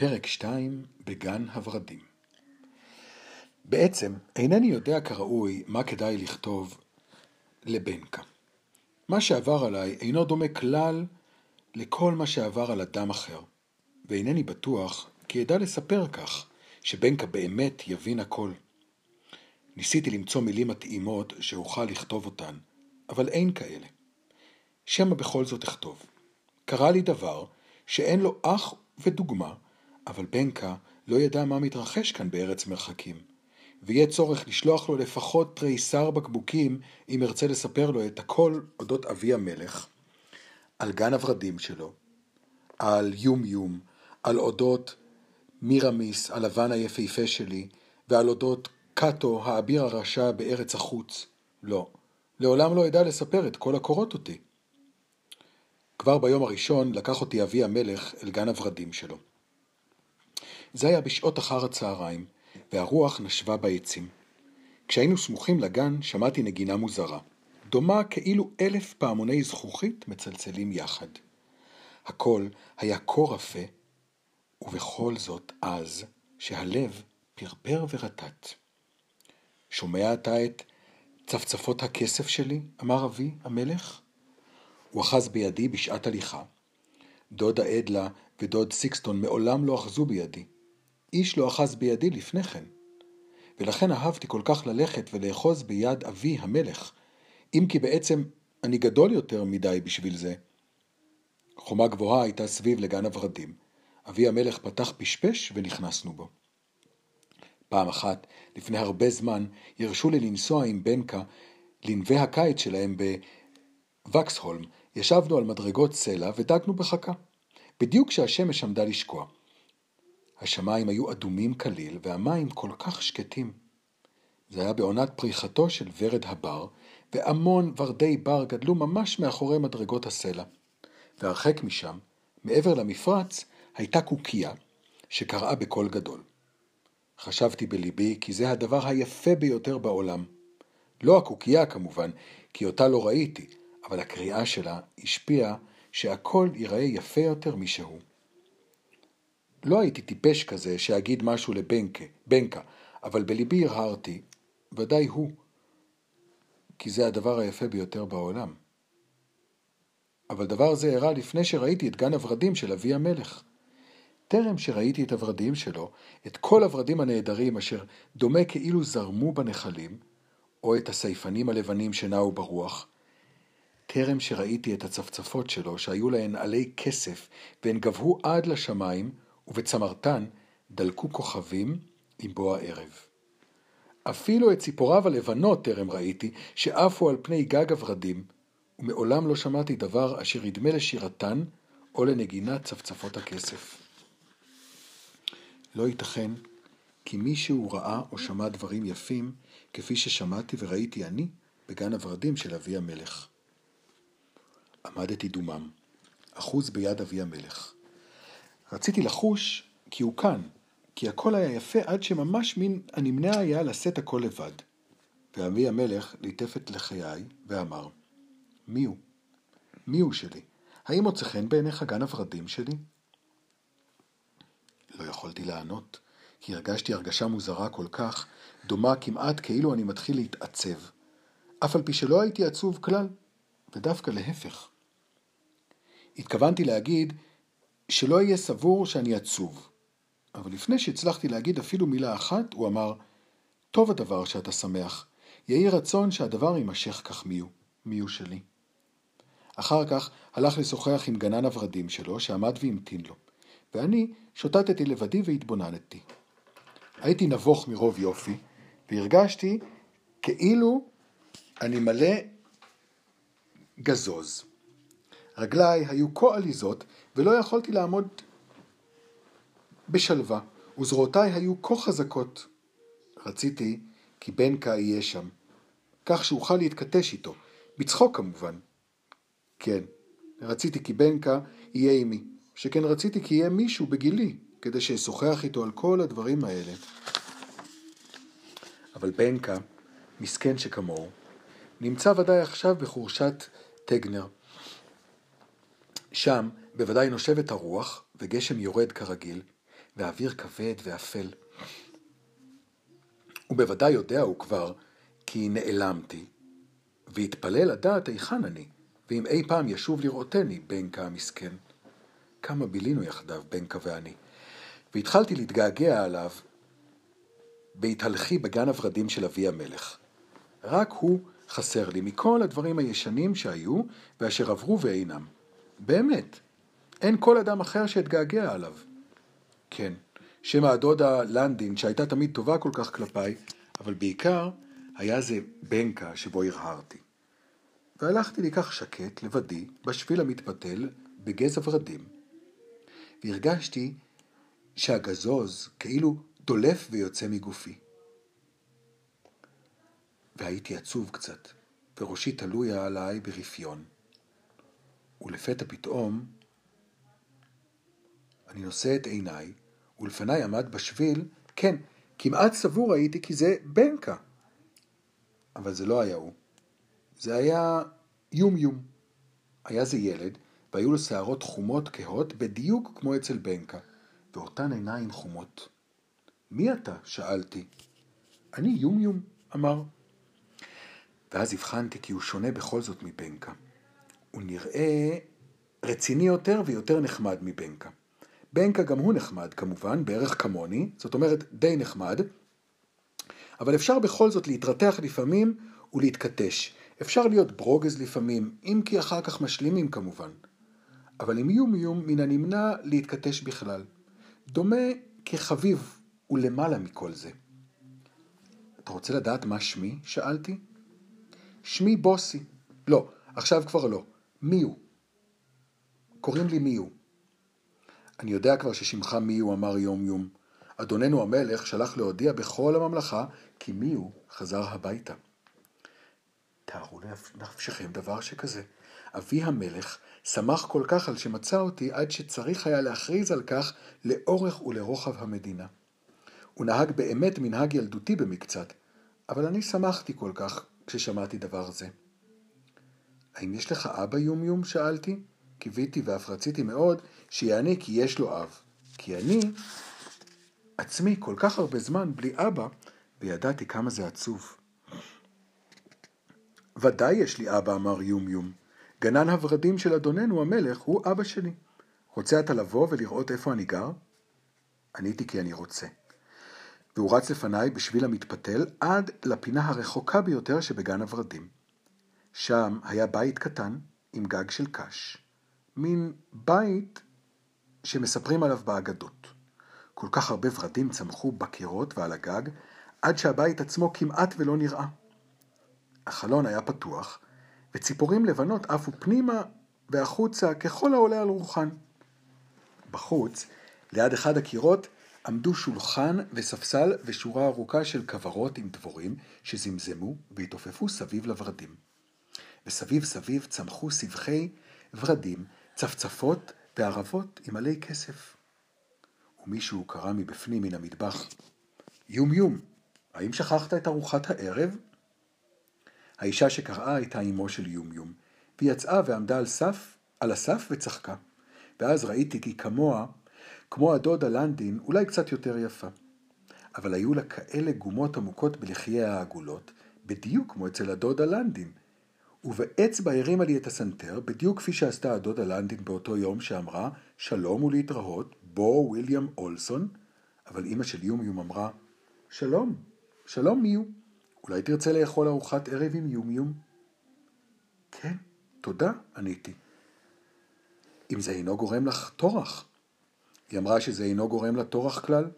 פרק 2 בגן הורדים בעצם אינני יודע כראוי מה כדאי לכתוב לבנקה. מה שעבר עליי אינו דומה כלל לכל מה שעבר על אדם אחר, ואינני בטוח כי אדע לספר כך, שבנקה באמת יבין הכל. ניסיתי למצוא מילים מתאימות שאוכל לכתוב אותן, אבל אין כאלה. שמא בכל זאת אכתוב. קרה לי דבר שאין לו אח ודוגמה, אבל בנקה לא ידע מה מתרחש כאן בארץ מרחקים, ויהיה צורך לשלוח לו לפחות תריסר בקבוקים אם ארצה לספר לו את הכל אודות אבי המלך, על גן הורדים שלו, על יום יום, על אודות מירמיס, הלבן היפהפה שלי, ועל אודות קאטו, האביר הרשע בארץ החוץ. לא, לעולם לא אדע לספר את כל הקורות אותי. כבר ביום הראשון לקח אותי אבי המלך אל גן הורדים שלו. זה היה בשעות אחר הצהריים, והרוח נשבה בעצים. כשהיינו סמוכים לגן, שמעתי נגינה מוזרה, דומה כאילו אלף פעמוני זכוכית מצלצלים יחד. הכל היה כה רפה, ובכל זאת אז, שהלב פרפר ורטט. שומע אתה את צפצפות הכסף שלי? אמר אבי המלך. הוא אחז בידי בשעת הליכה. דודה אדלה ודוד סיקסטון מעולם לא אחזו בידי. איש לא אחז בידי לפני כן. ולכן אהבתי כל כך ללכת ולאחוז ביד אבי המלך, אם כי בעצם אני גדול יותר מדי בשביל זה. חומה גבוהה הייתה סביב לגן הורדים. אבי המלך פתח פשפש ונכנסנו בו. פעם אחת, לפני הרבה זמן, הרשו לי לנסוע עם בנקה לנווה הקיץ שלהם בווקסהולם. ישבנו על מדרגות סלע ודגנו בחכה. בדיוק כשהשמש עמדה לשקוע. השמיים היו אדומים כליל והמים כל כך שקטים. זה היה בעונת פריחתו של ורד הבר, והמון ורדי בר גדלו ממש מאחורי מדרגות הסלע. והרחק משם, מעבר למפרץ, הייתה קוקייה שקראה בקול גדול. חשבתי בליבי כי זה הדבר היפה ביותר בעולם. לא הקוקייה כמובן, כי אותה לא ראיתי, אבל הקריאה שלה השפיעה שהכל ייראה יפה יותר משהוא. לא הייתי טיפש כזה שאגיד משהו לבנקה, בנקה, אבל בליבי הרהרתי, ודאי הוא, כי זה הדבר היפה ביותר בעולם. אבל דבר זה אירע לפני שראיתי את גן הורדים של אבי המלך. טרם שראיתי את הורדים שלו, את כל הורדים הנהדרים אשר דומה כאילו זרמו בנחלים, או את הסייפנים הלבנים שנעו ברוח, טרם שראיתי את הצפצפות שלו, שהיו להן עלי כסף, והן גבהו עד לשמיים, ובצמרתן דלקו כוכבים עם בוא הערב. אפילו את ציפוריו הלבנות טרם ראיתי, שעפו על פני גג הורדים, ומעולם לא שמעתי דבר אשר ידמה לשירתן או לנגינת צפצפות הכסף. לא ייתכן כי מישהו ראה או שמע דברים יפים כפי ששמעתי וראיתי אני בגן הורדים של אבי המלך. עמדתי דומם, אחוז ביד אבי המלך. רציתי לחוש כי הוא כאן, כי הכל היה יפה עד שממש מין הנמנע היה לשאת הכל לבד. ואבי המלך ליטף את לחיי ואמר, מי הוא? מי הוא שלי? האם מוצא חן בעיניך גן הורדים שלי? לא יכולתי לענות, כי הרגשתי הרגשה מוזרה כל כך, דומה כמעט כאילו אני מתחיל להתעצב. אף על פי שלא הייתי עצוב כלל, ודווקא להפך. התכוונתי להגיד שלא אהיה סבור שאני עצוב, אבל לפני שהצלחתי להגיד אפילו מילה אחת, הוא אמר, טוב הדבר שאתה שמח, יהי רצון שהדבר יימשך כך מיהו, מיהו שלי. אחר כך הלך לשוחח עם גנן הורדים שלו, שעמד והמתין לו, ואני שוטטתי לבדי והתבוננתי. הייתי נבוך מרוב יופי, והרגשתי כאילו אני מלא גזוז. רגליי היו כה עליזות, ולא יכולתי לעמוד בשלווה, וזרועותיי היו כה חזקות. רציתי כי בנקה יהיה שם, כך שאוכל להתכתש איתו, בצחוק כמובן. כן, רציתי כי בנקה יהיה עימי, שכן רציתי כי יהיה מישהו בגילי, כדי שאשוחח איתו על כל הדברים האלה. אבל בנקה, מסכן שכמוהו, נמצא ודאי עכשיו בחורשת טגנר. שם בוודאי נושבת הרוח, וגשם יורד כרגיל, והאוויר כבד ואפל. הוא בוודאי יודע הוא כבר כי נעלמתי, והתפלל לדעת היכן אני, ואם אי פעם ישוב לראותני, בנקה המסכן. כמה בילינו יחדיו, בנקה ואני, והתחלתי להתגעגע עליו בהתהלכי בגן הורדים של אבי המלך. רק הוא חסר לי מכל הדברים הישנים שהיו ואשר עברו ואינם. באמת, אין כל אדם אחר שאתגעגע עליו. כן, שם הדודה לנדין, שהייתה תמיד טובה כל כך כלפיי, אבל בעיקר היה זה בנקה שבו הרהרתי. והלכתי לי כך שקט, לבדי, בשביל המתפתל, בגזע ורדים, והרגשתי שהגזוז כאילו דולף ויוצא מגופי. והייתי עצוב קצת, וראשי תלוי עליי ברפיון. ולפתע פתאום אני נושא את עיניי, ולפניי עמד בשביל, כן, כמעט סבור הייתי כי זה בנקה. אבל זה לא היה הוא. זה היה יום יום. היה זה ילד, והיו לו שערות חומות כהות בדיוק כמו אצל בנקה, ואותן עיניים חומות. מי אתה? שאלתי. אני יום יום, אמר. ואז הבחנתי כי הוא שונה בכל זאת מבנקה. הוא נראה רציני יותר ויותר נחמד מבנקה. בנקה גם הוא נחמד כמובן, בערך כמוני, זאת אומרת די נחמד, אבל אפשר בכל זאת להתרתח לפעמים ולהתכתש. אפשר להיות ברוגז לפעמים, אם כי אחר כך משלימים כמובן. אבל עם איום איום מן הנמנע להתכתש בכלל. דומה כחביב ולמעלה מכל זה. אתה רוצה לדעת מה שמי? שאלתי. שמי בוסי. לא, עכשיו כבר לא. מי הוא? קוראים לי מי הוא. אני יודע כבר ששמך מי הוא, אמר יום יום. אדוננו המלך שלח להודיע בכל הממלכה כי מי הוא חזר הביתה. תארו לנפשכם דבר שכזה. אבי המלך שמח כל כך על שמצא אותי עד שצריך היה להכריז על כך לאורך ולרוחב המדינה. הוא נהג באמת מנהג ילדותי במקצת, אבל אני שמחתי כל כך כששמעתי דבר זה. האם יש לך אבא יומיום? שאלתי. קיוויתי ואף רציתי מאוד שיענה כי יש לו אב. כי אני עצמי כל כך הרבה זמן בלי אבא, וידעתי כמה זה עצוב. ודאי יש לי אבא, אמר יומיום. גנן הורדים של אדוננו המלך הוא אבא שלי. רוצה אתה לבוא ולראות איפה אני גר? עניתי כי אני רוצה. והוא רץ לפניי בשביל המתפתל עד לפינה הרחוקה ביותר שבגן הורדים. שם היה בית קטן עם גג של קש. מין בית שמספרים עליו באגדות. כל כך הרבה ורדים צמחו בקירות ועל הגג, עד שהבית עצמו כמעט ולא נראה. החלון היה פתוח, וציפורים לבנות עפו פנימה והחוצה ככל העולה על רוחן. בחוץ, ליד אחד הקירות, עמדו שולחן וספסל ושורה ארוכה של כוורות עם דבורים שזמזמו והתעופפו סביב לורדים. וסביב סביב צמחו סבכי ורדים, צפצפות וערבות עם עלי כסף. ומישהו קרא מבפנים מן המטבח, יום יום, האם שכחת את ארוחת הערב? האישה שקראה הייתה אמו של יום יום, והיא יצאה ועמדה על סף, על הסף וצחקה. ואז ראיתי כי כמוה, כמו הדודה לנדין, אולי קצת יותר יפה. אבל היו לה כאלה גומות עמוקות בלחייה העגולות, בדיוק כמו אצל הדודה לנדין. ובאצבע הרימה לי את הסנטר, בדיוק כפי שעשתה הדודה לנדין באותו יום שאמרה, שלום ולהתראות, בו וויליאם אולסון, אבל אימא של יום יום אמרה, שלום, שלום מיו. אולי תרצה לאכול ארוחת ערב עם יומיום? כן, תודה, עניתי. אם זה אינו גורם לך טורח. היא אמרה שזה אינו גורם לה טורח כלל.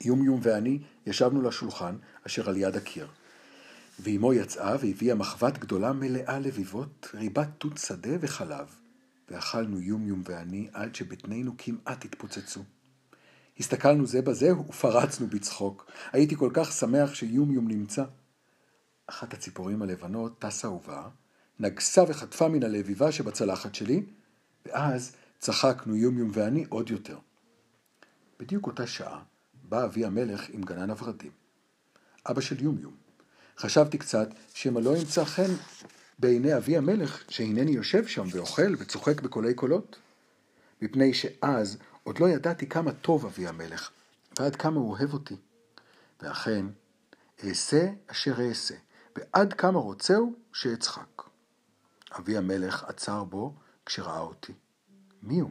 יומיום ואני ישבנו לשולחן אשר על יד הקיר. ואימו יצאה והביאה מחבת גדולה מלאה לביבות, ריבת תות שדה וחלב. ואכלנו יומיום ואני עד שבטנינו כמעט התפוצצו. הסתכלנו זה בזה ופרצנו בצחוק. הייתי כל כך שמח שיומיום נמצא. אחת הציפורים הלבנות טסה ובאה, נגסה וחטפה מן הלביבה שבצלחת שלי, ואז צחקנו יומיום ואני עוד יותר. בדיוק אותה שעה בא אבי המלך עם גנן הורדים. אבא של יומיום. חשבתי קצת שמא לא ימצא חן בעיני אבי המלך שהנני יושב שם ואוכל וצוחק בקולי קולות. מפני שאז עוד לא ידעתי כמה טוב אבי המלך, ועד כמה הוא אוהב אותי. ואכן, אעשה אשר אעשה, ועד כמה רוצהו שאצחק. אבי המלך עצר בו כשראה אותי. מי הוא?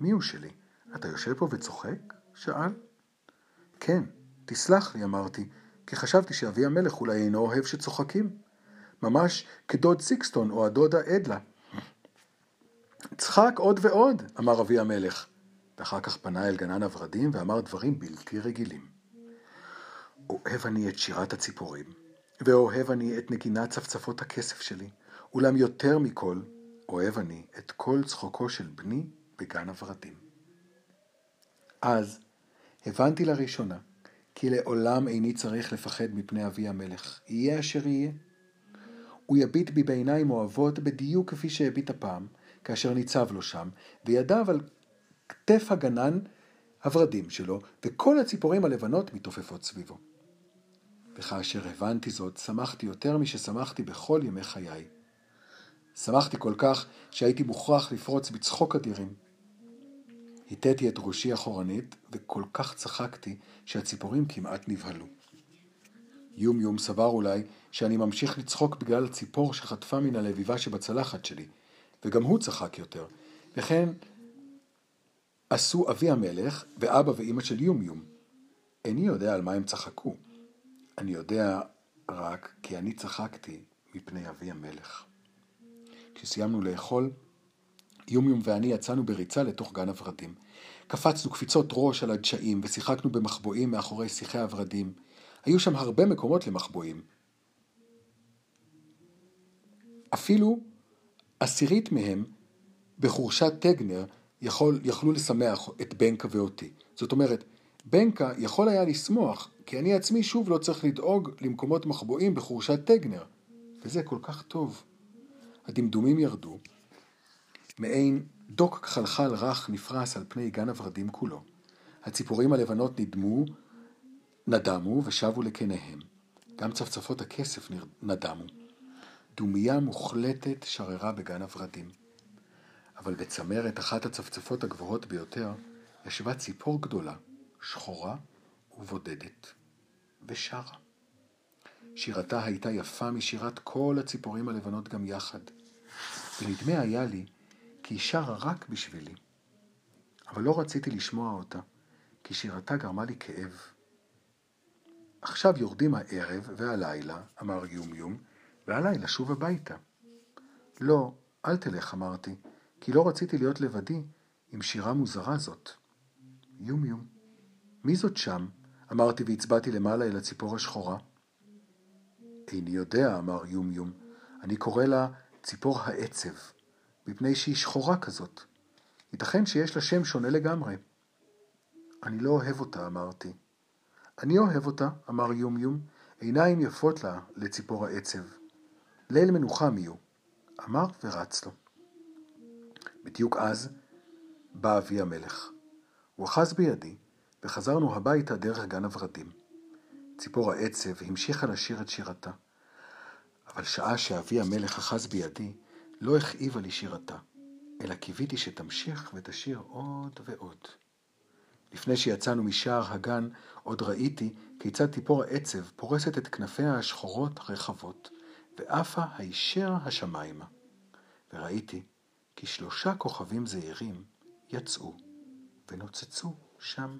מי הוא שלי? אתה יושב פה וצוחק? שאל. כן, תסלח לי, אמרתי, כי חשבתי שאבי המלך אולי אינו אוהב שצוחקים. ממש כדוד סיקסטון או הדודה אדלה. צחק עוד ועוד, אמר אבי המלך, ואחר כך פנה אל גנן הורדים ואמר דברים בלתי רגילים. אוהב אני את שירת הציפורים, ואוהב אני את נגינת צפצפות הכסף שלי, אולם יותר מכל, אוהב אני את כל צחוקו של בני בגן הורדים. אז הבנתי לראשונה כי לעולם איני צריך לפחד מפני אבי המלך, יהיה אשר יהיה. הוא יביט בי בעיניים אוהבות בדיוק כפי שהביט הפעם, כאשר ניצב לו שם, וידיו על כתף הגנן הורדים שלו, וכל הציפורים הלבנות מתעופפות סביבו. וכאשר הבנתי זאת, שמחתי יותר מששמחתי בכל ימי חיי. שמחתי כל כך שהייתי מוכרח לפרוץ בצחוק אדירים. הטתי את ראשי אחורנית, וכל כך צחקתי שהציפורים כמעט נבהלו. יום יום סבר אולי שאני ממשיך לצחוק בגלל הציפור שחטפה מן הלביבה שבצלחת שלי, וגם הוא צחק יותר. וכן עשו אבי המלך ואבא ואימא של יום יום. איני יודע על מה הם צחקו. אני יודע רק כי אני צחקתי מפני אבי המלך. כשסיימנו לאכול, יומיום ואני יצאנו בריצה לתוך גן הורדים. קפצנו קפיצות ראש על הדשאים ושיחקנו במחבואים מאחורי שיחי הורדים. היו שם הרבה מקומות למחבואים. אפילו עשירית מהם בחורשת טגנר יכול, יכלו לשמח את בנקה ואותי. זאת אומרת, בנקה יכול היה לשמוח, כי אני עצמי שוב לא צריך לדאוג למקומות מחבואים בחורשת טגנר. וזה כל כך טוב. הדמדומים ירדו, מעין דוק חלחל רך נפרס על פני גן הורדים כולו. הציפורים הלבנות נדמו, נדמו ושבו לקניהם. גם צפצפות הכסף נדמו. דומייה מוחלטת שררה בגן הורדים. אבל בצמרת אחת הצפצפות הגבוהות ביותר ישבה ציפור גדולה, שחורה ובודדת, ושרה. שירתה הייתה יפה משירת כל הציפורים הלבנות גם יחד, ונדמה היה לי כי היא שרה רק בשבילי. אבל לא רציתי לשמוע אותה, כי שירתה גרמה לי כאב. עכשיו יורדים הערב והלילה, אמר יומיום, ועליי לשוב הביתה. לא, אל תלך, אמרתי, כי לא רציתי להיות לבדי עם שירה מוזרה זאת. יומיום, מי זאת שם? אמרתי והצבעתי למעלה אל הציפור השחורה. איני יודע, אמר יומיום, אני קורא לה ציפור העצב. מפני שהיא שחורה כזאת. ייתכן שיש לה שם שונה לגמרי. אני לא אוהב אותה, אמרתי. אני אוהב אותה, אמר יומיום, עיניים יפות לה לציפור העצב. ליל מנוחה מיהו. אמר ורץ לו. בדיוק אז בא אבי המלך. הוא אחז בידי, וחזרנו הביתה דרך גן הורדים. ציפור העצב המשיכה לשיר את שירתה. אבל שעה שאבי המלך אחז בידי, לא הכאיבה לי שירתה, אלא קיוויתי שתמשיך ותשיר עוד ועוד. לפני שיצאנו משער הגן, עוד ראיתי כיצד ציפור העצב פורסת את כנפיה השחורות הרחבות, ועפה הישר השמיימה. וראיתי כי שלושה כוכבים זעירים יצאו ונוצצו שם.